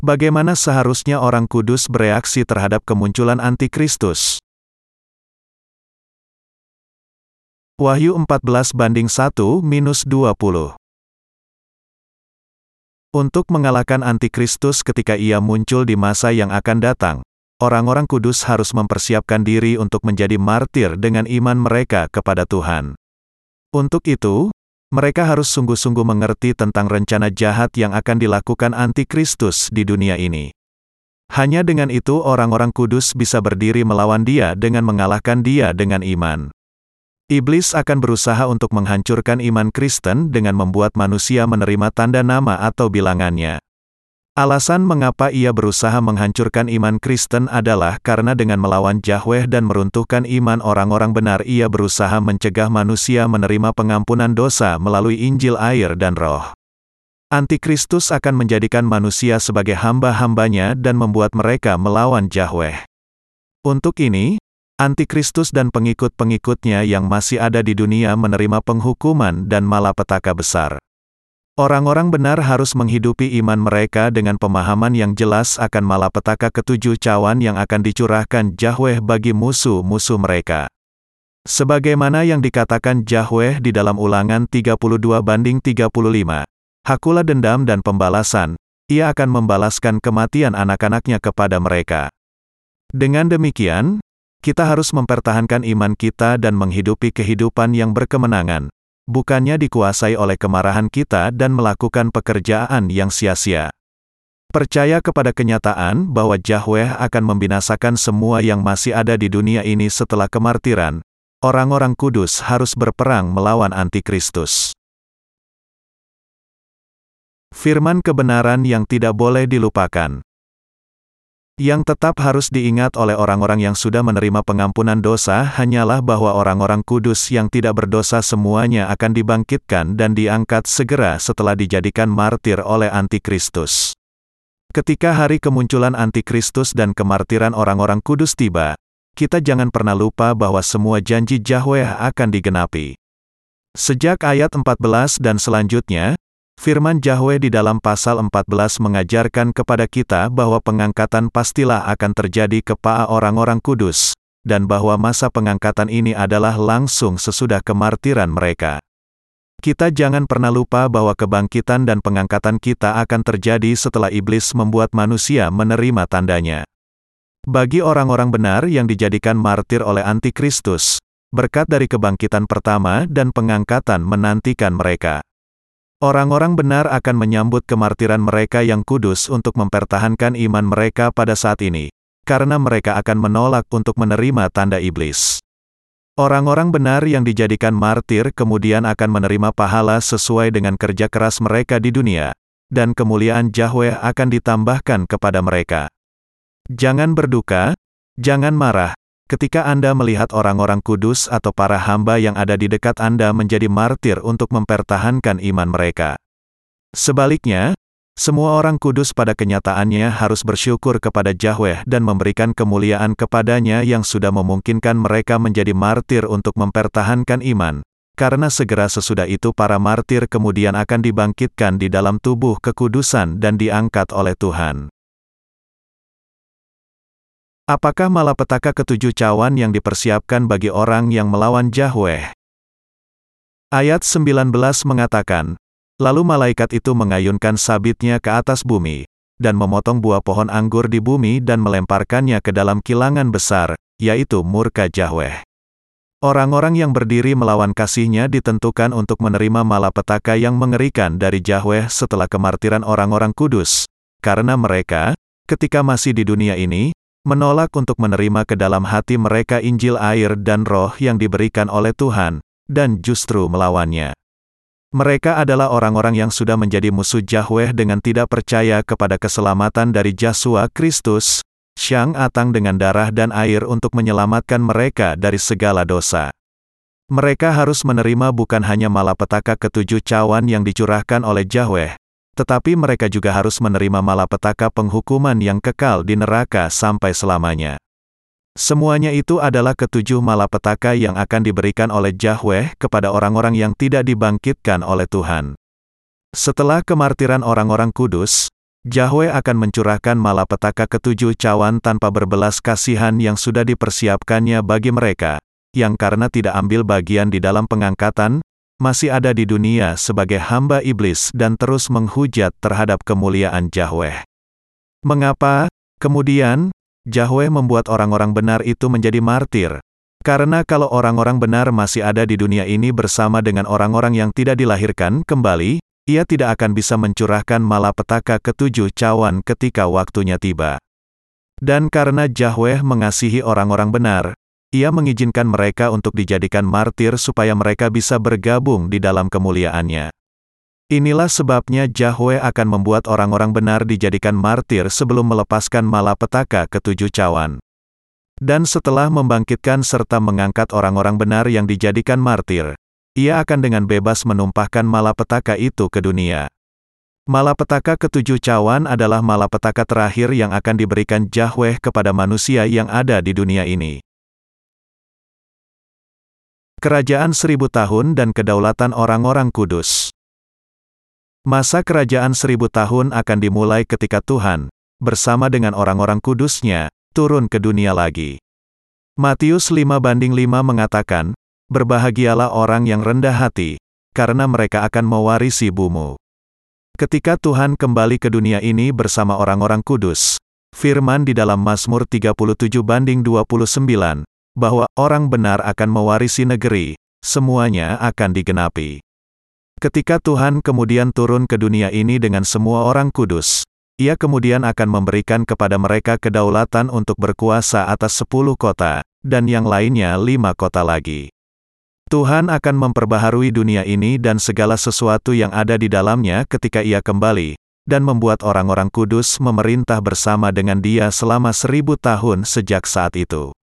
Bagaimana seharusnya orang kudus bereaksi terhadap kemunculan antikristus? Wahyu 14 banding 1 minus 20 Untuk mengalahkan antikristus ketika ia muncul di masa yang akan datang, orang-orang kudus harus mempersiapkan diri untuk menjadi martir dengan iman mereka kepada Tuhan. Untuk itu, mereka harus sungguh-sungguh mengerti tentang rencana jahat yang akan dilakukan antikristus di dunia ini. Hanya dengan itu orang-orang kudus bisa berdiri melawan dia dengan mengalahkan dia dengan iman. Iblis akan berusaha untuk menghancurkan iman Kristen dengan membuat manusia menerima tanda nama atau bilangannya. Alasan mengapa ia berusaha menghancurkan iman Kristen adalah karena dengan melawan Yahweh dan meruntuhkan iman orang-orang benar ia berusaha mencegah manusia menerima pengampunan dosa melalui Injil air dan roh. Antikristus akan menjadikan manusia sebagai hamba-hambanya dan membuat mereka melawan Yahweh. Untuk ini, Antikristus dan pengikut-pengikutnya yang masih ada di dunia menerima penghukuman dan malapetaka besar. Orang-orang benar harus menghidupi iman mereka dengan pemahaman yang jelas akan malapetaka ketujuh cawan yang akan dicurahkan Yahweh bagi musuh-musuh mereka. Sebagaimana yang dikatakan Yahweh di dalam ulangan 32 banding 35, Hakulah dendam dan pembalasan, ia akan membalaskan kematian anak-anaknya kepada mereka. Dengan demikian, kita harus mempertahankan iman kita dan menghidupi kehidupan yang berkemenangan, bukannya dikuasai oleh kemarahan kita dan melakukan pekerjaan yang sia-sia. Percaya kepada kenyataan bahwa Yahweh akan membinasakan semua yang masih ada di dunia ini setelah kemartiran. Orang-orang kudus harus berperang melawan antikristus. Firman kebenaran yang tidak boleh dilupakan. Yang tetap harus diingat oleh orang-orang yang sudah menerima pengampunan dosa hanyalah bahwa orang-orang kudus yang tidak berdosa semuanya akan dibangkitkan dan diangkat segera setelah dijadikan martir oleh antikristus. Ketika hari kemunculan antikristus dan kemartiran orang-orang kudus tiba, kita jangan pernah lupa bahwa semua janji Yahweh akan digenapi. Sejak ayat 14 dan selanjutnya, Firman Yahweh di dalam pasal 14 mengajarkan kepada kita bahwa pengangkatan pastilah akan terjadi kepada orang-orang kudus, dan bahwa masa pengangkatan ini adalah langsung sesudah kemartiran mereka. Kita jangan pernah lupa bahwa kebangkitan dan pengangkatan kita akan terjadi setelah iblis membuat manusia menerima tandanya. Bagi orang-orang benar yang dijadikan martir oleh antikristus, berkat dari kebangkitan pertama dan pengangkatan menantikan mereka. Orang-orang benar akan menyambut kemartiran mereka yang kudus untuk mempertahankan iman mereka pada saat ini, karena mereka akan menolak untuk menerima tanda iblis. Orang-orang benar yang dijadikan martir kemudian akan menerima pahala sesuai dengan kerja keras mereka di dunia, dan kemuliaan Yahweh akan ditambahkan kepada mereka. Jangan berduka, jangan marah, Ketika Anda melihat orang-orang kudus atau para hamba yang ada di dekat Anda menjadi martir untuk mempertahankan iman mereka. Sebaliknya, semua orang kudus pada kenyataannya harus bersyukur kepada Yahweh dan memberikan kemuliaan kepadanya yang sudah memungkinkan mereka menjadi martir untuk mempertahankan iman, karena segera sesudah itu para martir kemudian akan dibangkitkan di dalam tubuh kekudusan dan diangkat oleh Tuhan. Apakah malapetaka ketujuh cawan yang dipersiapkan bagi orang yang melawan Yahweh? Ayat 19 mengatakan, Lalu malaikat itu mengayunkan sabitnya ke atas bumi, dan memotong buah pohon anggur di bumi dan melemparkannya ke dalam kilangan besar, yaitu murka Yahweh. Orang-orang yang berdiri melawan kasihnya ditentukan untuk menerima malapetaka yang mengerikan dari Yahweh setelah kemartiran orang-orang kudus, karena mereka, ketika masih di dunia ini, menolak untuk menerima ke dalam hati mereka Injil air dan roh yang diberikan oleh Tuhan, dan justru melawannya. Mereka adalah orang-orang yang sudah menjadi musuh Yahweh dengan tidak percaya kepada keselamatan dari Yesus Kristus, Syang Atang dengan darah dan air untuk menyelamatkan mereka dari segala dosa. Mereka harus menerima bukan hanya malapetaka ketujuh cawan yang dicurahkan oleh Yahweh, tetapi mereka juga harus menerima malapetaka penghukuman yang kekal di neraka sampai selamanya. Semuanya itu adalah ketujuh malapetaka yang akan diberikan oleh Yahweh kepada orang-orang yang tidak dibangkitkan oleh Tuhan. Setelah kemartiran orang-orang kudus, Yahweh akan mencurahkan malapetaka ketujuh cawan tanpa berbelas kasihan yang sudah dipersiapkannya bagi mereka, yang karena tidak ambil bagian di dalam pengangkatan, masih ada di dunia sebagai hamba iblis dan terus menghujat terhadap kemuliaan Yahweh. Mengapa, kemudian, Yahweh membuat orang-orang benar itu menjadi martir? Karena kalau orang-orang benar masih ada di dunia ini bersama dengan orang-orang yang tidak dilahirkan kembali, ia tidak akan bisa mencurahkan malapetaka ketujuh cawan ketika waktunya tiba. Dan karena Yahweh mengasihi orang-orang benar, ia mengizinkan mereka untuk dijadikan martir supaya mereka bisa bergabung di dalam kemuliaannya. Inilah sebabnya Yahweh akan membuat orang-orang benar dijadikan martir sebelum melepaskan malapetaka ketujuh cawan. Dan setelah membangkitkan serta mengangkat orang-orang benar yang dijadikan martir, ia akan dengan bebas menumpahkan malapetaka itu ke dunia. Malapetaka ketujuh cawan adalah malapetaka terakhir yang akan diberikan Yahweh kepada manusia yang ada di dunia ini. Kerajaan seribu tahun dan kedaulatan orang-orang kudus. Masa kerajaan seribu tahun akan dimulai ketika Tuhan, bersama dengan orang-orang kudusnya, turun ke dunia lagi. Matius 5 banding 5 mengatakan, Berbahagialah orang yang rendah hati, karena mereka akan mewarisi bumi. Ketika Tuhan kembali ke dunia ini bersama orang-orang kudus, firman di dalam Mazmur 37 banding 29, bahwa orang benar akan mewarisi negeri, semuanya akan digenapi. Ketika Tuhan kemudian turun ke dunia ini dengan semua orang kudus, ia kemudian akan memberikan kepada mereka kedaulatan untuk berkuasa atas sepuluh kota, dan yang lainnya lima kota lagi. Tuhan akan memperbaharui dunia ini dan segala sesuatu yang ada di dalamnya ketika ia kembali, dan membuat orang-orang kudus memerintah bersama dengan dia selama seribu tahun sejak saat itu.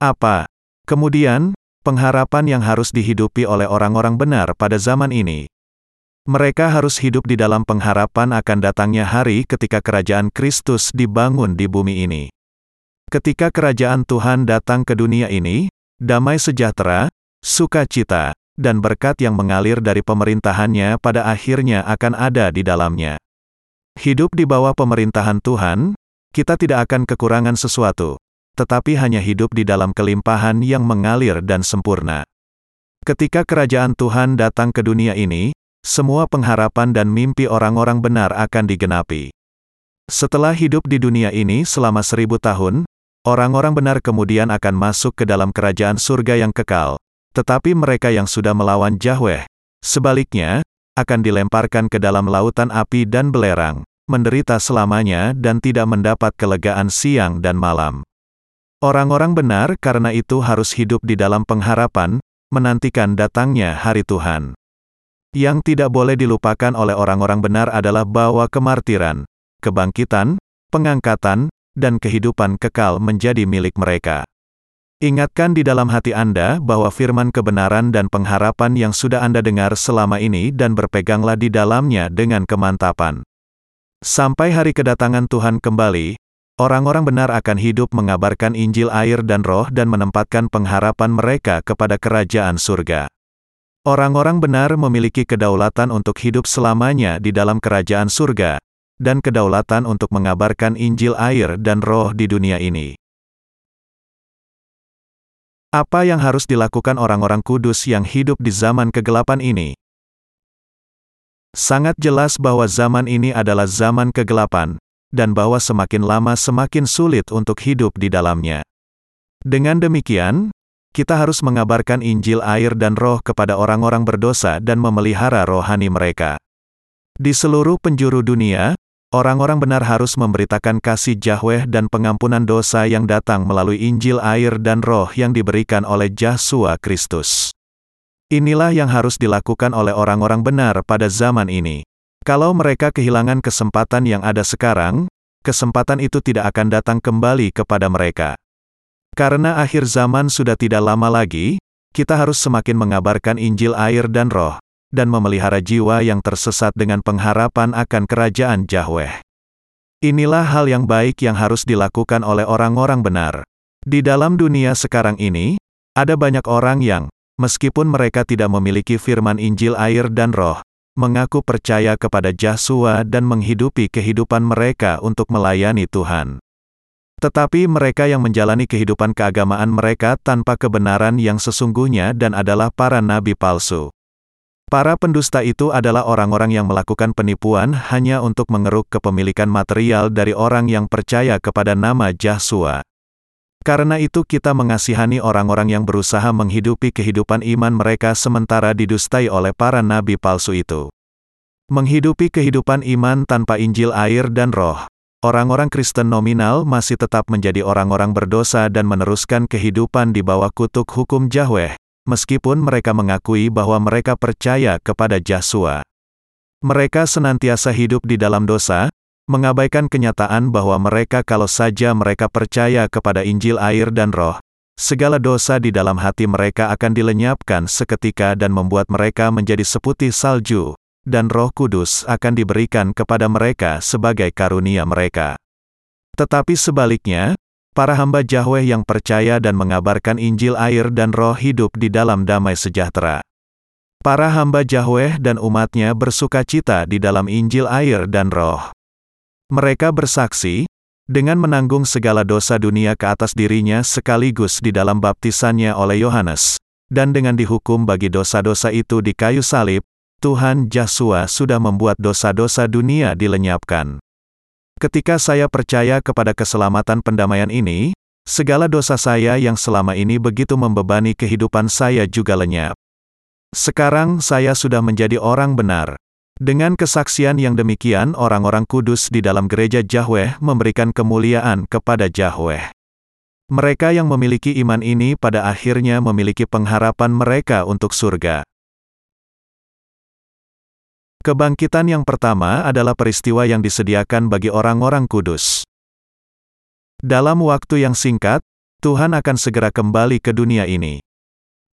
Apa? Kemudian, pengharapan yang harus dihidupi oleh orang-orang benar pada zaman ini. Mereka harus hidup di dalam pengharapan akan datangnya hari ketika kerajaan Kristus dibangun di bumi ini. Ketika kerajaan Tuhan datang ke dunia ini, damai sejahtera, sukacita, dan berkat yang mengalir dari pemerintahannya pada akhirnya akan ada di dalamnya. Hidup di bawah pemerintahan Tuhan, kita tidak akan kekurangan sesuatu, tetapi hanya hidup di dalam kelimpahan yang mengalir dan sempurna. Ketika kerajaan Tuhan datang ke dunia ini, semua pengharapan dan mimpi orang-orang benar akan digenapi. Setelah hidup di dunia ini selama seribu tahun, orang-orang benar kemudian akan masuk ke dalam kerajaan surga yang kekal, tetapi mereka yang sudah melawan Yahweh, sebaliknya, akan dilemparkan ke dalam lautan api dan belerang, menderita selamanya dan tidak mendapat kelegaan siang dan malam. Orang-orang benar karena itu harus hidup di dalam pengharapan, menantikan datangnya hari Tuhan. Yang tidak boleh dilupakan oleh orang-orang benar adalah bahwa kemartiran, kebangkitan, pengangkatan, dan kehidupan kekal menjadi milik mereka. Ingatkan di dalam hati Anda bahwa firman kebenaran dan pengharapan yang sudah Anda dengar selama ini dan berpeganglah di dalamnya dengan kemantapan. Sampai hari kedatangan Tuhan kembali, orang-orang benar akan hidup mengabarkan Injil air dan roh dan menempatkan pengharapan mereka kepada kerajaan surga. Orang-orang benar memiliki kedaulatan untuk hidup selamanya di dalam kerajaan surga, dan kedaulatan untuk mengabarkan Injil air dan roh di dunia ini. Apa yang harus dilakukan orang-orang kudus yang hidup di zaman kegelapan ini? Sangat jelas bahwa zaman ini adalah zaman kegelapan, dan bahwa semakin lama semakin sulit untuk hidup di dalamnya. Dengan demikian, kita harus mengabarkan Injil air dan roh kepada orang-orang berdosa dan memelihara rohani mereka. Di seluruh penjuru dunia, Orang-orang benar harus memberitakan kasih Yahweh dan pengampunan dosa yang datang melalui Injil air dan roh yang diberikan oleh Yesus Kristus. Inilah yang harus dilakukan oleh orang-orang benar pada zaman ini. Kalau mereka kehilangan kesempatan yang ada sekarang, kesempatan itu tidak akan datang kembali kepada mereka. Karena akhir zaman sudah tidak lama lagi, kita harus semakin mengabarkan Injil air dan roh, dan memelihara jiwa yang tersesat dengan pengharapan akan kerajaan Yahweh. Inilah hal yang baik yang harus dilakukan oleh orang-orang benar. Di dalam dunia sekarang ini, ada banyak orang yang, meskipun mereka tidak memiliki firman Injil air dan roh, mengaku percaya kepada Yahshua dan menghidupi kehidupan mereka untuk melayani Tuhan. Tetapi mereka yang menjalani kehidupan keagamaan mereka tanpa kebenaran yang sesungguhnya dan adalah para nabi palsu. Para pendusta itu adalah orang-orang yang melakukan penipuan hanya untuk mengeruk kepemilikan material dari orang yang percaya kepada nama Yahshua. Karena itu kita mengasihani orang-orang yang berusaha menghidupi kehidupan iman mereka sementara didustai oleh para nabi palsu itu. Menghidupi kehidupan iman tanpa Injil air dan roh. Orang-orang Kristen nominal masih tetap menjadi orang-orang berdosa dan meneruskan kehidupan di bawah kutuk hukum Yahweh, meskipun mereka mengakui bahwa mereka percaya kepada Yahshua. Mereka senantiasa hidup di dalam dosa, mengabaikan kenyataan bahwa mereka kalau saja mereka percaya kepada Injil air dan roh, segala dosa di dalam hati mereka akan dilenyapkan seketika dan membuat mereka menjadi seputih salju, dan roh kudus akan diberikan kepada mereka sebagai karunia mereka. Tetapi sebaliknya, para hamba Yahweh yang percaya dan mengabarkan Injil air dan roh hidup di dalam damai sejahtera. Para hamba Yahweh dan umatnya bersuka cita di dalam Injil air dan roh. Mereka bersaksi, dengan menanggung segala dosa dunia ke atas dirinya sekaligus di dalam baptisannya oleh Yohanes, dan dengan dihukum bagi dosa-dosa itu di kayu salib, Tuhan Yesus sudah membuat dosa-dosa dunia dilenyapkan. Ketika saya percaya kepada keselamatan pendamaian ini, segala dosa saya yang selama ini begitu membebani kehidupan saya juga lenyap. Sekarang saya sudah menjadi orang benar. Dengan kesaksian yang demikian, orang-orang kudus di dalam gereja Yahweh memberikan kemuliaan kepada Yahweh. Mereka yang memiliki iman ini pada akhirnya memiliki pengharapan mereka untuk surga. Kebangkitan yang pertama adalah peristiwa yang disediakan bagi orang-orang kudus. Dalam waktu yang singkat, Tuhan akan segera kembali ke dunia ini.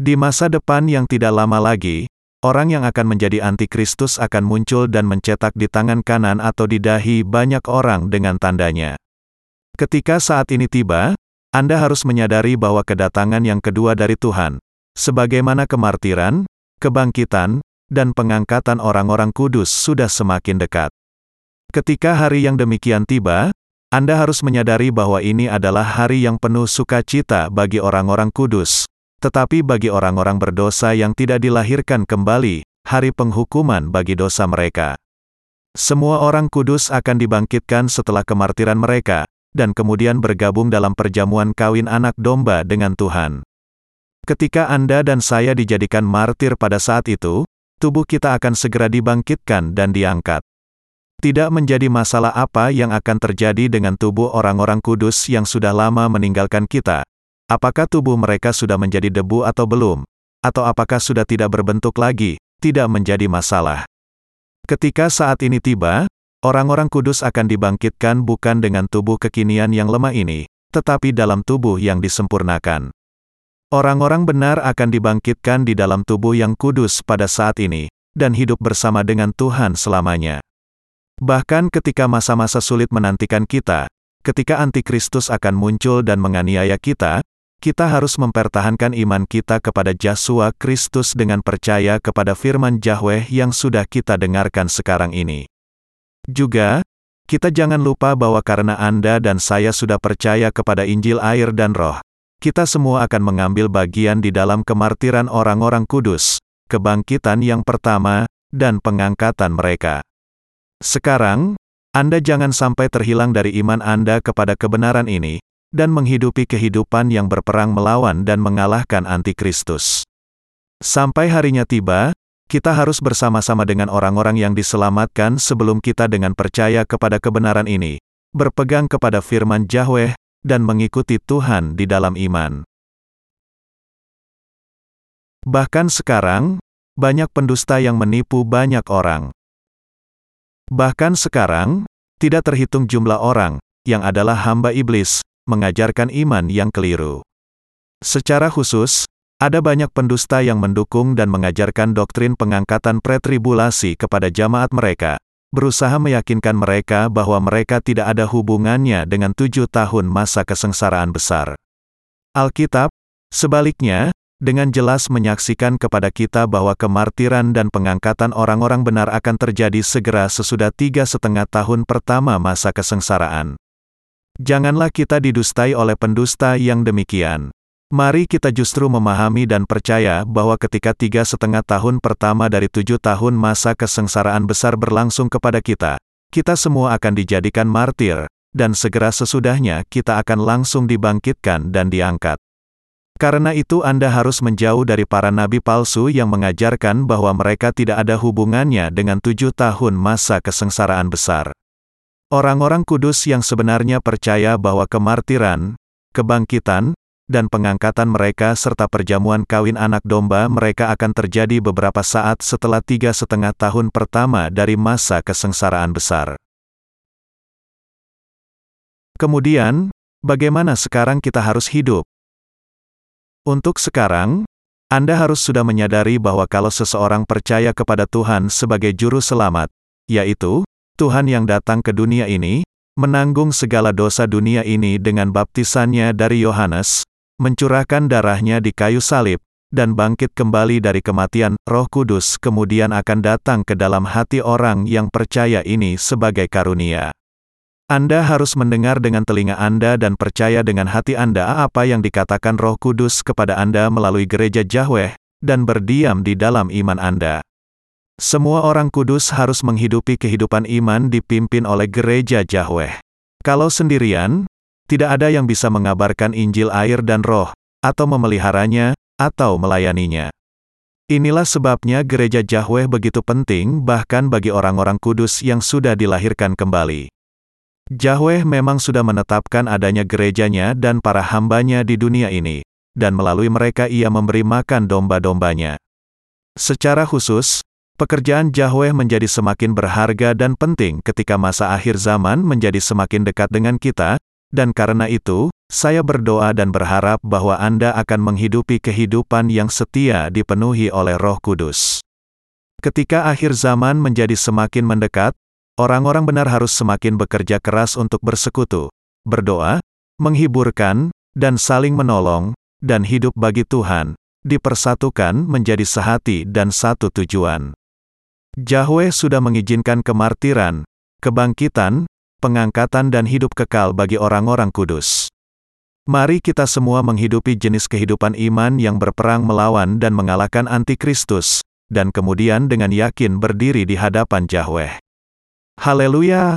Di masa depan yang tidak lama lagi, orang yang akan menjadi antikristus akan muncul dan mencetak di tangan kanan atau di dahi banyak orang dengan tandanya. Ketika saat ini tiba, Anda harus menyadari bahwa kedatangan yang kedua dari Tuhan, sebagaimana kemartiran, kebangkitan, dan pengangkatan orang-orang kudus sudah semakin dekat. Ketika hari yang demikian tiba, Anda harus menyadari bahwa ini adalah hari yang penuh sukacita bagi orang-orang kudus, tetapi bagi orang-orang berdosa yang tidak dilahirkan kembali, hari penghukuman bagi dosa mereka. Semua orang kudus akan dibangkitkan setelah kemartiran mereka, dan kemudian bergabung dalam perjamuan kawin anak domba dengan Tuhan. Ketika Anda dan saya dijadikan martir pada saat itu, tubuh kita akan segera dibangkitkan dan diangkat. Tidak menjadi masalah apa yang akan terjadi dengan tubuh orang-orang kudus yang sudah lama meninggalkan kita. Apakah tubuh mereka sudah menjadi debu atau belum? Atau apakah sudah tidak berbentuk lagi? Tidak menjadi masalah. Ketika saat ini tiba, orang-orang kudus akan dibangkitkan bukan dengan tubuh kekinian yang lemah ini, tetapi dalam tubuh yang disempurnakan. Orang-orang benar akan dibangkitkan di dalam tubuh yang kudus pada saat ini, dan hidup bersama dengan Tuhan selamanya. Bahkan ketika masa-masa sulit menantikan kita, ketika antikristus akan muncul dan menganiaya kita, kita harus mempertahankan iman kita kepada Yesus Kristus dengan percaya kepada firman Yahweh yang sudah kita dengarkan sekarang ini. Juga, kita jangan lupa bahwa karena Anda dan saya sudah percaya kepada Injil air dan roh, kita semua akan mengambil bagian di dalam kemartiran orang-orang kudus, kebangkitan yang pertama, dan pengangkatan mereka. Sekarang, Anda jangan sampai terhilang dari iman Anda kepada kebenaran ini, dan menghidupi kehidupan yang berperang melawan dan mengalahkan antikristus. Sampai harinya tiba, kita harus bersama-sama dengan orang-orang yang diselamatkan sebelum kita dengan percaya kepada kebenaran ini, berpegang kepada firman Yahweh, dan mengikuti Tuhan di dalam iman. Bahkan sekarang, banyak pendusta yang menipu banyak orang. Bahkan sekarang, tidak terhitung jumlah orang yang adalah hamba iblis, mengajarkan iman yang keliru. Secara khusus, ada banyak pendusta yang mendukung dan mengajarkan doktrin pengangkatan pretribulasi kepada jamaat mereka, berusaha meyakinkan mereka bahwa mereka tidak ada hubungannya dengan tujuh tahun masa kesengsaraan besar. Alkitab, sebaliknya, dengan jelas menyaksikan kepada kita bahwa kemartiran dan pengangkatan orang-orang benar akan terjadi segera sesudah tiga setengah tahun pertama masa kesengsaraan. Janganlah kita didustai oleh pendusta yang demikian. Mari kita justru memahami dan percaya bahwa ketika tiga setengah tahun pertama dari tujuh tahun masa kesengsaraan besar berlangsung kepada kita, kita semua akan dijadikan martir, dan segera sesudahnya kita akan langsung dibangkitkan dan diangkat. Karena itu Anda harus menjauh dari para nabi palsu yang mengajarkan bahwa mereka tidak ada hubungannya dengan tujuh tahun masa kesengsaraan besar. Orang-orang kudus yang sebenarnya percaya bahwa kemartiran, kebangkitan, dan pengangkatan mereka serta perjamuan kawin anak domba mereka akan terjadi beberapa saat setelah tiga setengah tahun pertama dari masa kesengsaraan besar. Kemudian, bagaimana sekarang kita harus hidup? Untuk sekarang, Anda harus sudah menyadari bahwa kalau seseorang percaya kepada Tuhan sebagai juru selamat, yaitu Tuhan yang datang ke dunia ini, menanggung segala dosa dunia ini dengan baptisannya dari Yohanes, mencurahkan darahnya di kayu salib, dan bangkit kembali dari kematian, Roh Kudus kemudian akan datang ke dalam hati orang yang percaya ini sebagai karunia. Anda harus mendengar dengan telinga Anda dan percaya dengan hati Anda apa yang dikatakan Roh Kudus kepada Anda melalui gereja Yahweh, dan berdiam di dalam iman Anda. Semua orang kudus harus menghidupi kehidupan iman dipimpin oleh gereja Yahweh. Kalau sendirian, tidak ada yang bisa mengabarkan Injil air dan roh, atau memeliharanya, atau melayaninya. Inilah sebabnya gereja Yahweh begitu penting bahkan bagi orang-orang kudus yang sudah dilahirkan kembali. Yahweh memang sudah menetapkan adanya gerejanya dan para hambanya di dunia ini, dan melalui mereka ia memberi makan domba-dombanya. Secara khusus, pekerjaan Yahweh menjadi semakin berharga dan penting ketika masa akhir zaman menjadi semakin dekat dengan kita, dan karena itu, saya berdoa dan berharap bahwa Anda akan menghidupi kehidupan yang setia dipenuhi oleh Roh Kudus. Ketika akhir zaman menjadi semakin mendekat, Orang-orang benar harus semakin bekerja keras untuk bersekutu, berdoa, menghiburkan, dan saling menolong, dan hidup bagi Tuhan, dipersatukan menjadi sehati dan satu tujuan. Yahweh sudah mengizinkan kemartiran, kebangkitan, pengangkatan dan hidup kekal bagi orang-orang kudus. Mari kita semua menghidupi jenis kehidupan iman yang berperang melawan dan mengalahkan antikristus, dan kemudian dengan yakin berdiri di hadapan Yahweh. Haleluya!